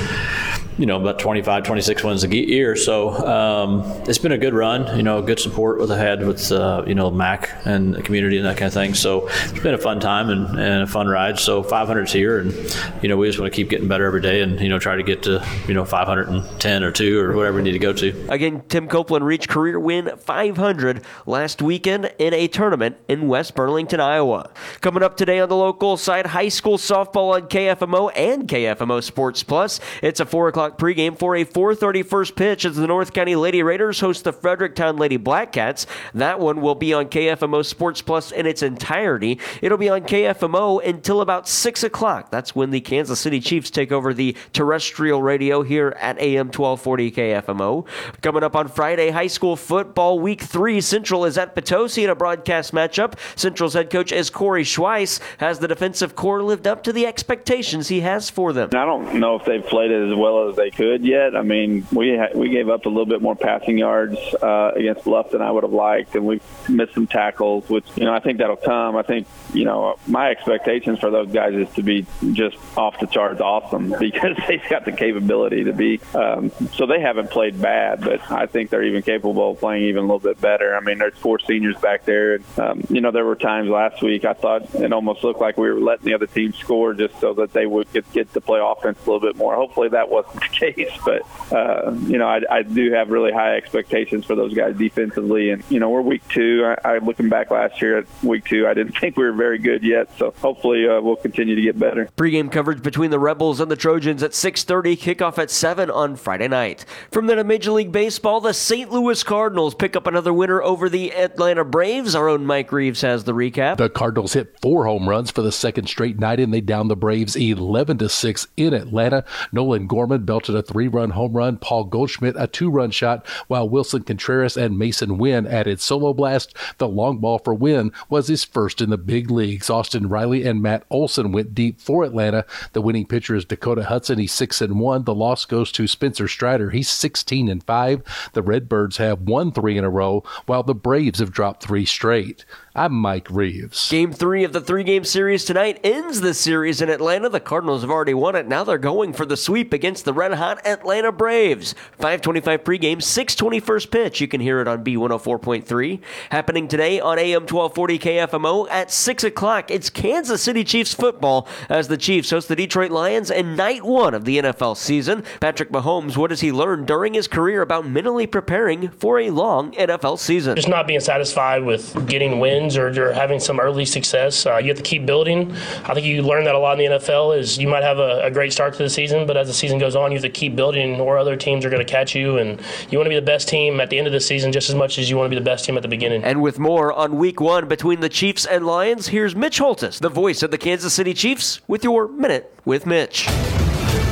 you know, about 25, 26 wins a year. So um, it's been a good run, you know, good support with the head with, uh, you know, MAC and the community and that kind of thing. So it's been a fun time and, and a fun ride. So 500's here and, you know, we just want to keep getting better every day and, you know, try to get to, you know, 510 or 2 or whatever we need to go to. Again, Tim Copeland reached career win 500 last weekend in a tournament in West Burlington, Iowa. Coming up today on the local side, high school softball on KFMO and KFMO Sports Plus. It's a 4 o'clock pregame for a 4:30 first pitch as the North County Lady Raiders host the Fredericktown Lady Blackcats. That one will be on KFMO Sports Plus in its entirety. It'll be on KFMO until about six o'clock. That's when the Kansas City Chiefs take over the terrestrial radio here at AM 1240 KFMO. Coming up on Friday, high school football week three. Central is at Potosi in a broadcast matchup. Central's head coach is Corey Schweiss. Has the defensive core lived up to the expectations he has for them? I don't know if they've played as well as they could yet. I mean, we ha- we gave up a little bit more passing yards uh, against Bluff than I would have liked, and we missed some tackles, which you know I think that'll come. I think you know my expectations for those guys is to be just off the charts awesome because they've got the capability to be. Um, so they haven't played bad, but I think they're even capable of playing even a little bit better. I mean, there's four seniors back there. Um, you know, there were times last week I thought it almost looked like we were letting the other team score just so that they would get, get to play offense a little bit more. Hopefully that wasn't the case, but uh, you know, I, I do have really high expectations for those guys defensively. And you know, we're week two. I, I looking back last year at week two, I didn't think we were very good yet. So hopefully uh, we'll continue to get better. Pre-game coverage between the Rebels and the Trojans at 6:30. Kickoff at 7 on Friday night. From then to Major League Baseball, the St. Louis Cardinals pick up another winner over the Atlanta Braves. Our own Mike Reeves has the recap. The Cardinals hit four home runs for the second straight night, and they downed the Braves 11 to six in Atlanta. Nolan Gorman belted a three-run home run. Paul Goldschmidt a two-run shot, while Willson Contreras and Masyn Winn added solo blast. The long ball for Wynn was his first in the big leagues. Austin Riley and Matt Olson went deep for Atlanta. The winning pitcher is Dakota Hudson. He's six and one. The loss goes to Spencer Strider. He's 16 and five. The Redbirds have won three in a row, while the Braves have dropped three straight. I'm Mike Reeves. Game three of the three game series tonight ends the series in Atlanta. The Cardinals have already won it. Now they're going for the sweep against the red hot Atlanta Braves. 525 pregame, 620 first pitch. You can hear it on B104.3. Happening today on AM 1240 KFMO at 6 o'clock. It's Kansas City Chiefs football as the Chiefs host the Detroit Lions in night one of the NFL season. Patrick Mahomes, what has he learned during his career about mentally preparing for a long NFL season? Just not being satisfied with getting wins or, you're having some early success. Uh, you have to keep building. I think you learn that a lot in the NFL is you might have a, a, great start to the season, but as the season goes on, you have to keep building or other teams are going to catch you. And you want to be the best team at the end of the season just as much as you want to be the best team at the beginning. And with more on week one between the Chiefs and Lions, here's Mitch Holtis, the voice of the Kansas City Chiefs, with your Minute with Mitch.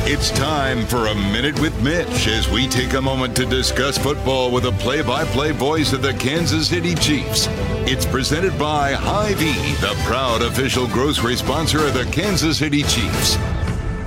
It's time for a Minute with Mitch as we take a moment to discuss football with a play by play voice of the Kansas City Chiefs. It's presented by Hy-Vee, the proud official grocery sponsor of the Kansas City Chiefs.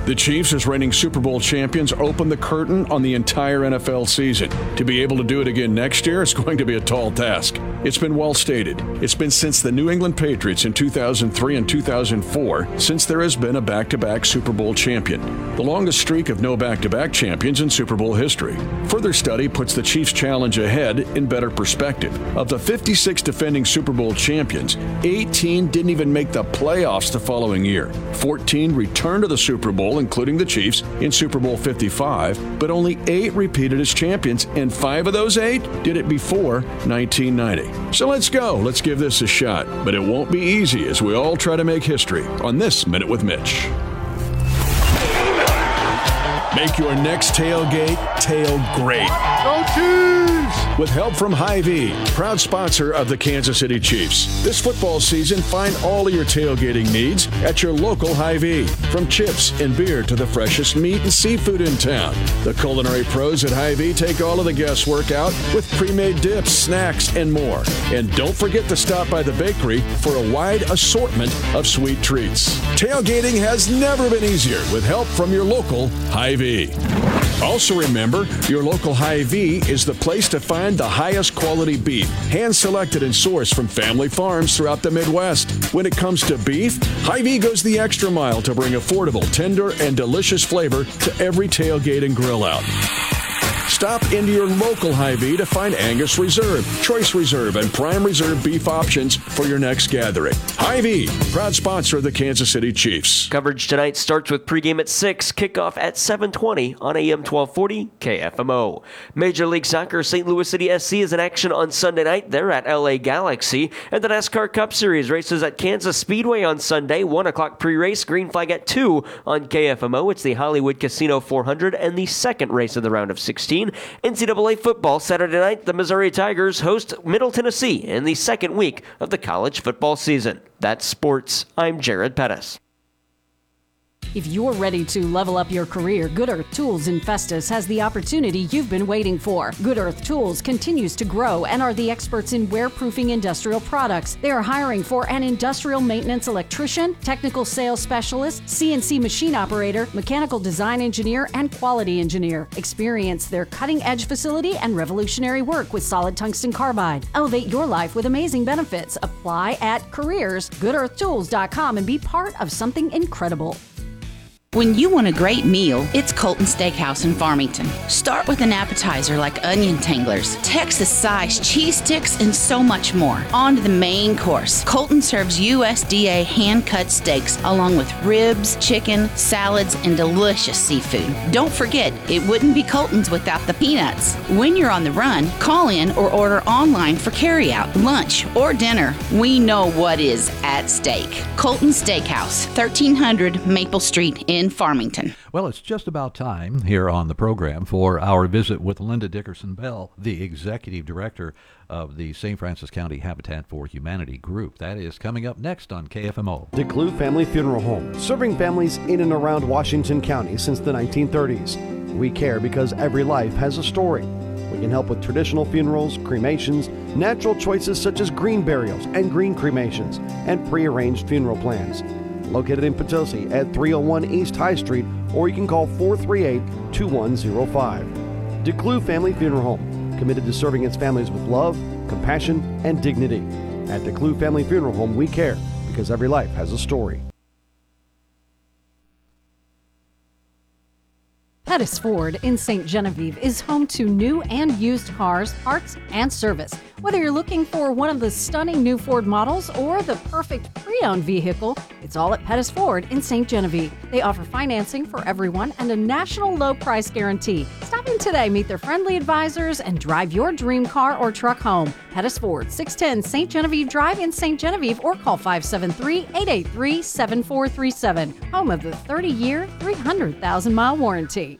The Chiefs, as reigning Super Bowl champions, open the curtain on the entire NFL season. To be able to do it again next year is going to be a tall task. It's been well stated. It's been since the New England Patriots in 2003 and 2004 since there has been a back to back Super Bowl champion, the longest streak of no back to back champions in Super Bowl history. Further study puts the Chiefs' challenge ahead in better perspective. Of the 56 defending Super Bowl champions, 18 didn't even make the playoffs the following year. 14 returned to the Super Bowl including the Chiefs, in Super Bowl 55, but only eight repeated as champions, and five of those eight did it before 1990. So let's go. Let's give this a shot. But it won't be easy as we all try to make history on this Minute with Mitch. Make your next tailgate tail great. Go Chiefs! With help from Hy-Vee, proud sponsor of the Kansas City Chiefs. This football season, find all of your tailgating needs at your local Hy-Vee. From chips and beer to the freshest meat and seafood in town. The culinary pros at Hy-Vee take all of the guesswork out with pre-made dips, snacks, and more. And don't forget to stop by the bakery for a wide assortment of sweet treats. Tailgating has never been easier with help from your local Hy-Vee. Also remember, your local Hy-Vee is the place to find the highest quality beef, hand selected and sourced from family farms throughout the Midwest. When it comes to beef, Hy-Vee goes the extra mile to bring affordable, tender, and delicious flavor to every tailgate and grill out. Stop into your local Hy-Vee to find Angus Reserve, Choice Reserve, and Prime Reserve beef options for your next gathering. Hy-Vee, proud sponsor of the Kansas City Chiefs. Coverage tonight starts with pregame at 6, kickoff at 720 on AM 1240 KFMO. Major League Soccer St. Louis City SC is in action on Sunday night. They're at LA Galaxy. And the NASCAR Cup Series races at Kansas Speedway on Sunday, 1 o'clock pre-race, green flag at 2 on KFMO. It's the Hollywood Casino 400 and the second race of the round of 16. NCAA football Saturday night, the Missouri Tigers host Middle Tennessee in the second week of the college football season. That's sports. I'm Jared Pettis. If you're ready to level up your career, Good Earth Tools in Festus has the opportunity you've been waiting for. Good Earth Tools continues to grow and are the experts in wear-proofing industrial products. They are hiring for an industrial maintenance electrician, technical sales specialist, CNC machine operator, mechanical design engineer, and quality engineer. Experience their cutting-edge facility and revolutionary work with solid tungsten carbide. Elevate your life with amazing benefits. Apply at careers.goodearthtools.com and be part of something incredible. When you want a great meal, it's Colton Steakhouse in Farmington. Start with an appetizer like onion tanglers, Texas size cheese sticks, and so much more. On to the main course. Colton serves USDA hand cut steaks along with ribs, chicken, salads, and delicious seafood. Don't forget, it wouldn't be Colton's without the peanuts. When you're on the run, call in or order online for carryout, lunch, or dinner. We know what is at stake. Colton Steakhouse, 1300 Maple Street in Farmington. Well, it's just about time here on the program for our visit with Linda Dickerson Bell, the executive director of the St. Francois County Habitat for Humanity group. That is coming up next on KFMO. DeClue Family Funeral Home, serving families in and around Washington County since the 1930s. We care because every life has a story. We can help with traditional funerals, cremations, natural choices such as green burials and green cremations, and prearranged funeral plans located in Potosi at 301 East High Street, or you can call 438 2105. DeClue Family Funeral Home, committed to serving its families with love, compassion, and dignity. At DeClue Family Funeral Home, we care because every life has a story. Pettis Ford in Ste. Genevieve is home to new and used cars, parts, and service. Whether you're looking for one of the stunning new Ford models or the perfect pre owned vehicle, it's all at Pettis Ford in Ste. Genevieve. They offer financing for everyone and a national low price guarantee. Stop in today, meet their friendly advisors, and drive your dream car or truck home. Pettis Ford, 610 Ste. Genevieve Drive in Ste. Genevieve, or call 573 883 7437. Home of the 30 year, 300,000 mile warranty.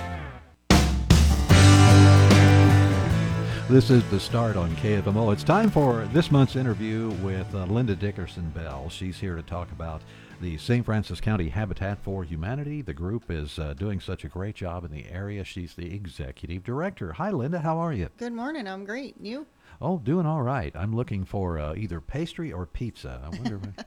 This is the start on KFMO. It's time for this month's interview with uh, Linda Dickerson Bell. She's here to talk about the St. Francois County Habitat for Humanity. The group is uh, doing such a great job in the area. She's the executive director. Hi, Linda. How are you? Good morning. I'm great. You? Oh, doing all right. I'm looking for uh, either pastry or pizza. I wonder if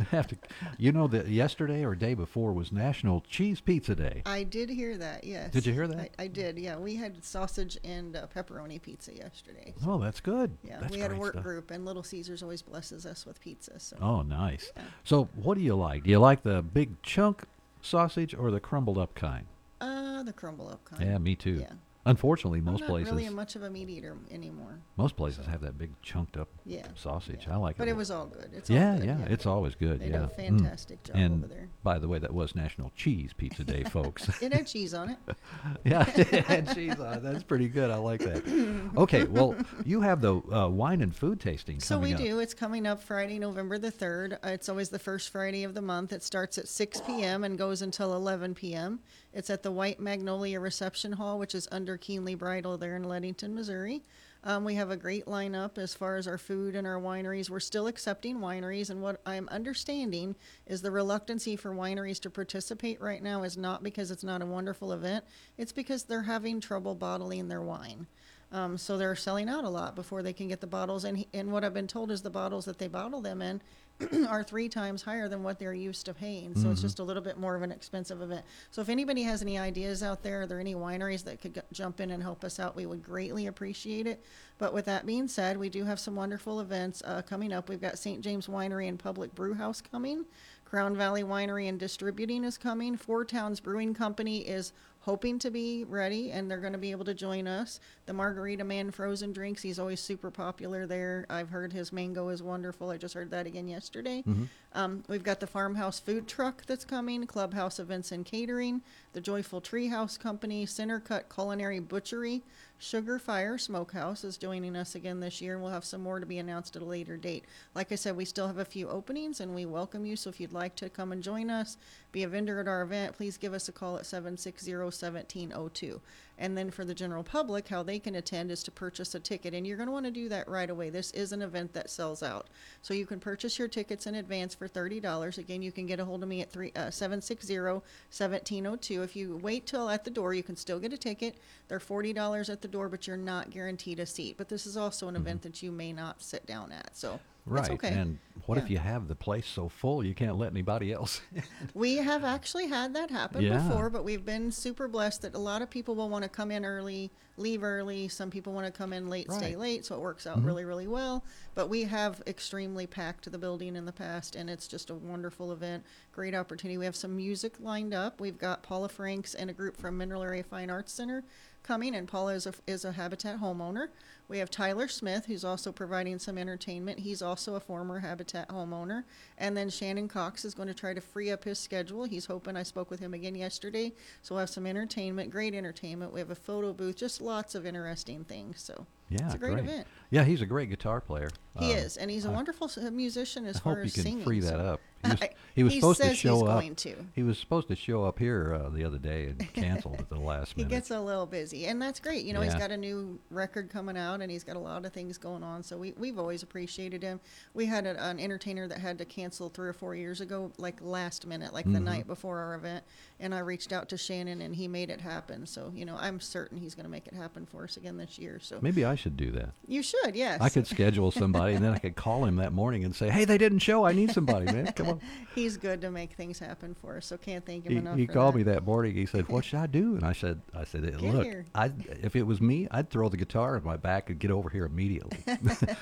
I have to. You know that yesterday or day before was National Cheese Pizza Day. I did hear that. Yes. Did you hear that? I, I did. Yeah, we had sausage and uh, pepperoni pizza yesterday. Oh, that's good. Yeah, That's we had a work stuff. group, and Little Caesars always blesses us with pizza. So. Oh, nice. So, what do you like? Do you like the big chunk sausage or the crumbled up kind? Uh, the crumble up kind. Yeah, me too. Yeah. Unfortunately, I'm most not places really much of a meat eater anymore. most places have that big chunked up Yeah, sausage. I like it. But it. was all good. It's all yeah, good, yeah, it's always good. They yeah, do a Mm. fantastic job and over there. by the way, that was National Cheese Pizza Day, folks. It had cheese on it. yeah, it had cheese on it. That's pretty good. I like that. Okay, well, you have the uh, wine and food tasting So coming we up. do. It's coming up Friday, November the 3rd. Uh, it's always the first Friday of the month. It starts at 6 p.m. and goes until 11 p.m. It's at the White Magnolia Reception Hall, which is under Keenly Bridal there in Leadington, Missouri. Um, we have a great lineup as far as our food and our wineries. We're still accepting wineries, and what I'm understanding is the reluctancy for wineries to participate right now is not because it's not a wonderful event, it's because they're having trouble bottling their wine. Um, so they're selling out a lot before they can get the bottles. And, and what I've been told is the bottles that they bottle them in are three times higher than what they're used to paying. So it's Mhm. just a little bit more of an expensive event. So if anybody has any ideas out there, are there any wineries that could g- jump in and help us out? We would greatly appreciate it. But with that being said, we do have some wonderful events uh, coming up. We've got St. James Winery and Public Brew House coming. Crown Valley Winery and Distributing is coming. Four Towns Brewing Company is hoping to be ready and they're going to be able to join us. The Margarita Man frozen drinks, he's always super popular there. I've heard his mango is wonderful. I just heard that again yesterday. Mhm. Um, we've got the Farmhouse Food Truck that's coming, Clubhouse Events and Catering, the Joyful Treehouse Company, Center Cut Culinary Butchery, Sugar Fire Smokehouse is joining us again this year, and we'll have some more to be announced at a later date. Like I said, we still have a few openings, and we welcome you. So if you'd like to come and join us, be a vendor at our event, please give us a call at 760-1702. And then for the general public, how they can attend is to purchase a ticket, and you're going to want to do that right away. This is an event that sells out, so you can purchase your tickets in advance for thirty dollars. Again, you can get a hold of me at three uh, seven six zero seventeen zero two. If you wait till at the door, you can still get a ticket. They're forty dollars at the door, but you're not guaranteed a seat. But this is also an event that you may not sit down at, so Right. okay. And what if you have the place so full you can't let anybody else? We have actually had that happen Yeah. before, but we've been super blessed that a lot of people will want to come in early, leave early. Some people want to come in late, stay late, so it works out Mhm. really, really well. But we have extremely packed the building in the past, and it's just a wonderful event. Great opportunity. We have some music lined up. We've got Paula Franks and a group from Mineral Area Fine Arts Center coming, and Paula is a, is a Habitat homeowner. We have Tyler Smith, who's also providing some entertainment. He's also a former Habitat homeowner. And then Shannon Cox is going to try to free up his schedule. He's hoping I spoke with him again yesterday. So we'll have some entertainment, great entertainment. We have a photo booth, just lots of interesting things. So yeah, it's a great, event. Yeah, he's a great guitar player. He Um, is, and he's a wonderful musician as I far hope as you can singing. free that so- up. He was, he was He supposed to show up. going to. He was supposed to show up here uh, the other day and canceled at the last minute. he gets a little busy, and that's great. You know, he's got a new record coming out, and he's got a lot of things going on. So we we've always appreciated him. We had a, an entertainer that had to cancel three or four years ago, like last minute, like the Mhm. night before our event, and I reached out to Shannon, and he made it happen. So you know, I'm certain he's going to make it happen for us again this year. So Maybe I should do that. you should, yes. I could schedule somebody, and then I could call him that morning and say, "Hey, they didn't show. I need somebody, man. Come on." he's good to make things happen for us. So can't thank him He, enough. he called that. me that morning. He said, "What should I do?" And I said, "I said, Get look. I if it was me, I'd throw the guitar in my back and get over here immediately."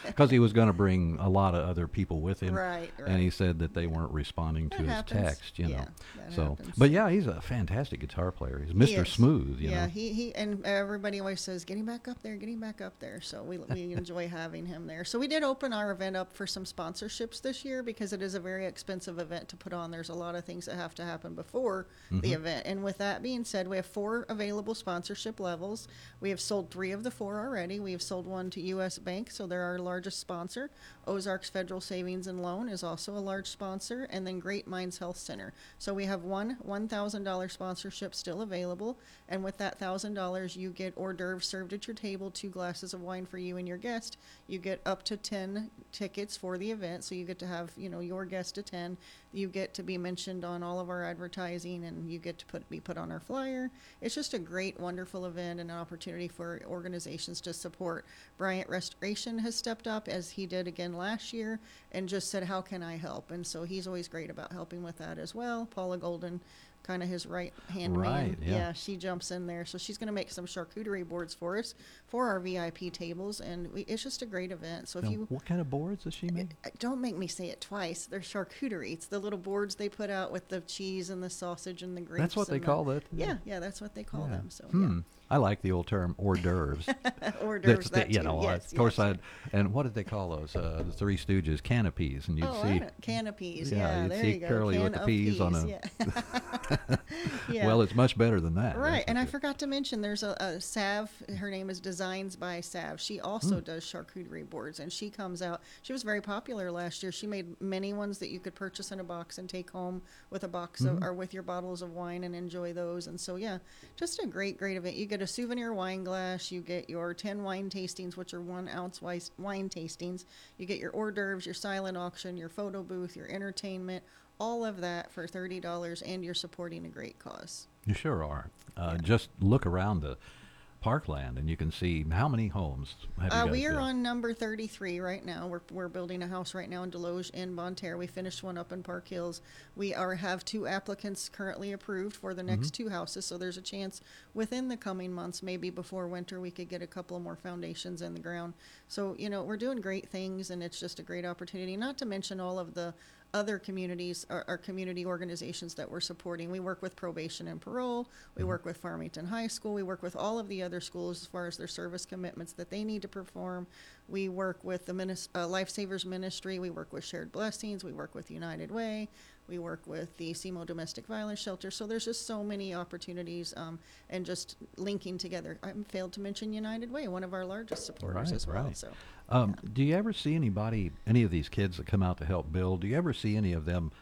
Because he was going to bring a lot of other people with him, Right, right, And he said that they weren't responding to That his happens. text, you know. Yeah, that so, happens. but yeah, he's a fantastic guitar player. He's Mr. is. Smooth, you yeah, know. he, he and everybody always says, "Getting back up there, getting back up there." So we we enjoy having him there. So we did open our event up for some sponsorships this year because it is a very expensive event to put on. There's a lot of things that have to happen before the Mhm. event. And with that being said, we have four available sponsorship levels. We have sold three of the four already. We have sold one to U.S. Bank, so they're our largest sponsor. Ozarks Federal Savings and Loan is also a large sponsor, and then Great Mines Health Center. So we have one $1,000 sponsorship still available, and with that $1,000, you get hors d'oeuvres served at your table, two glasses of wine for you and your guest. You get up to 10 tickets for the event, so you get to have, you know, your guest attend. You get to be mentioned on all of our advertising, and you get to put be put on our flyer. It's just a great, wonderful event and an opportunity for organizations to support. Bryant Restoration has stepped up as he did again last year and just said, "How can I help?" And so he's always great about helping with that as well. Paula Golden, kind of his right hand Right, man. yeah. she jumps in there. So she's going to make some charcuterie boards for us for our VIP tables, and we, it's just a great event. So if Now, you what kind of boards does she make? don't make me say it twice. They're charcuterie. It's the little boards they put out with the cheese and the sausage and the grapes. That's what they the- call it. Yeah, yeah, that's what they call Yeah. them. So hmm. I like the old term hors d'oeuvres. Hors d'oeuvres, that you know, Yes, of course, yes. I and what did they call those? Uh, the Three Stooges canopies, and you'd oh, see don't- can of peas. Yeah, Yeah, you'd there see you go. Curly with the of peas on a- yeah. Yeah. Well, it's much better than that. Right, and for I forgot to mention there's a, a Sav. Her name is Designs by Sav. She also Mm. does charcuterie boards, and she comes out. She was very popular last year. She made many ones that you could purchase in a box and take home with a box Mhm. of, or with your bottles of wine and enjoy those. And so, yeah, just a great, great event. You get a souvenir wine glass. You get your ten wine tastings, which are one ounce wise- wine tastings. You get your hors d'oeuvres, your silent auction, your photo booth, your entertainment. All of that for thirty dollars, and you're supporting a great cause. You sure are. Uh, Just look around the parkland, and you can see how many homes have you Uh, guys we are built? on number 33 right now. We're, we're building a house right now in Desloge and Bonne Terre. We finished one up in Park Hills. We are have two applicants currently approved for the next Mhm. two houses, so there's a chance within the coming months, maybe before winter, we could get a couple more foundations in the ground. So, you know, we're doing great things, and it's just a great opportunity, not to mention all of the other communities our, our community organizations that we're supporting. We work with probation and parole. We work with Farmington High School. We work with all of the other schools as far as their service commitments that they need to perform. We work with the minis- uh, Lifesavers Ministry. We work with Shared Blessings. We work with United Way. We work with the SEMO Domestic Violence Shelter. So there's just so many opportunities um, and just linking together. I failed to mention United Way, one of our largest supporters right, as well. right. So Um, Do you ever see anybody, any of these kids that come out to help build? Do you ever see any of them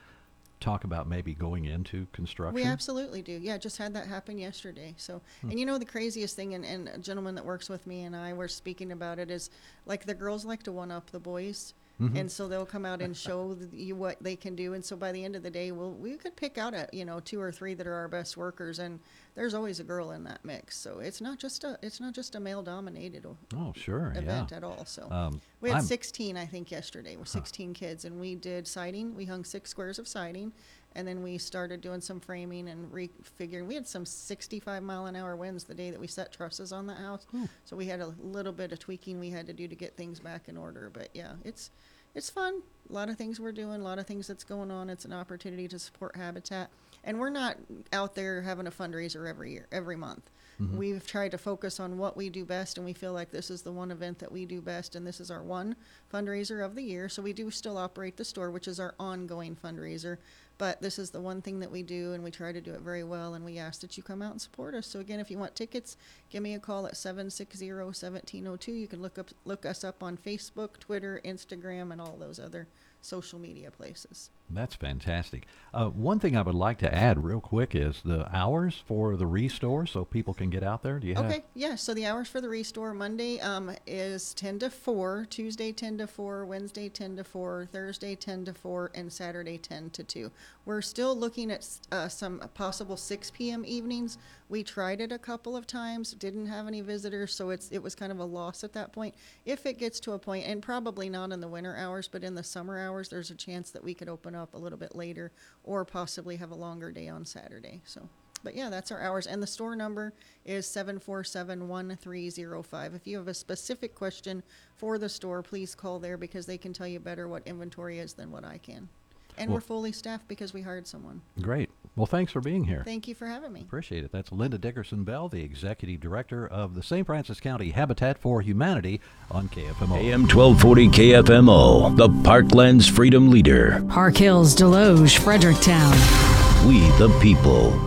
talk about maybe going into construction? We absolutely do. Yeah, just had that happen yesterday. So, Hmm. and you know, the craziest thing, and, and a gentleman that works with me and I were speaking about it, is like the girls like to one up the boys. Mhm. And so they'll come out and show you what they can do. And so by the end of the day, we'll, we could pick out a, you know, two or three that are our best workers. And there's always a girl in that mix. So it's not just a, it's not just a male dominated Oh, sure, event yeah. at all. So Um, we had I'm- 16, I think, yesterday. We're 16 kids, and we did siding. We hung six squares of siding, and then we started doing some framing and refiguring. We had some 65 mile an hour winds the day that we set trusses on that house. So we had a little bit of tweaking we had to do to get things back in order. But yeah, it's it's fun. A lot of things we're doing, a lot of things that's going on. It's an opportunity to support Habitat, and we're not out there having a fundraiser every year, every month. Mhm. We've tried to focus on what we do best, and we feel like this is the one event that we do best, and this is our one fundraiser of the year. So we do still operate the store, which is our ongoing fundraiser, but this is the one thing that we do, and we try to do it very well. And we ask that you come out and support us. So again, if you want tickets, give me a call at 760-1702. You can look up look us up on Facebook, Twitter, Instagram, and all those other social media places. That's fantastic. Uh, one thing I would like to add real quick is the hours for the restore so people can get out there. Do you have? Okay, yeah. So the hours for the restore Monday um, is 10 to 4, Tuesday 10 to 4, Wednesday 10 to 4, Thursday 10 to 4, and Saturday 10 to 2. We're still looking at uh, some possible 6 p.m. evenings. We tried it a couple of times, didn't have any visitors, so it's it was kind of a loss at that point. If it gets to a point, and probably not in the winter hours, but in the summer hours, there's a chance that we could open up a little bit later or possibly have a longer day on Saturday. So. But yeah, that's our hours. And the store number is 747 1305. If you have a specific question for the store, please call there because they can tell you better what inventory is than what I can. And Well- we're fully staffed because we hired someone. Great. Well, thanks for being here. Thank you for having me. Appreciate it. That's Linda Dickerson Bell, the Executive Director of the St. Francois County Habitat for Humanity on KFMO. AM 1240 KFMO, the Parklands Freedom Leader. Park Hills, Desloge, Fredericktown. We the people.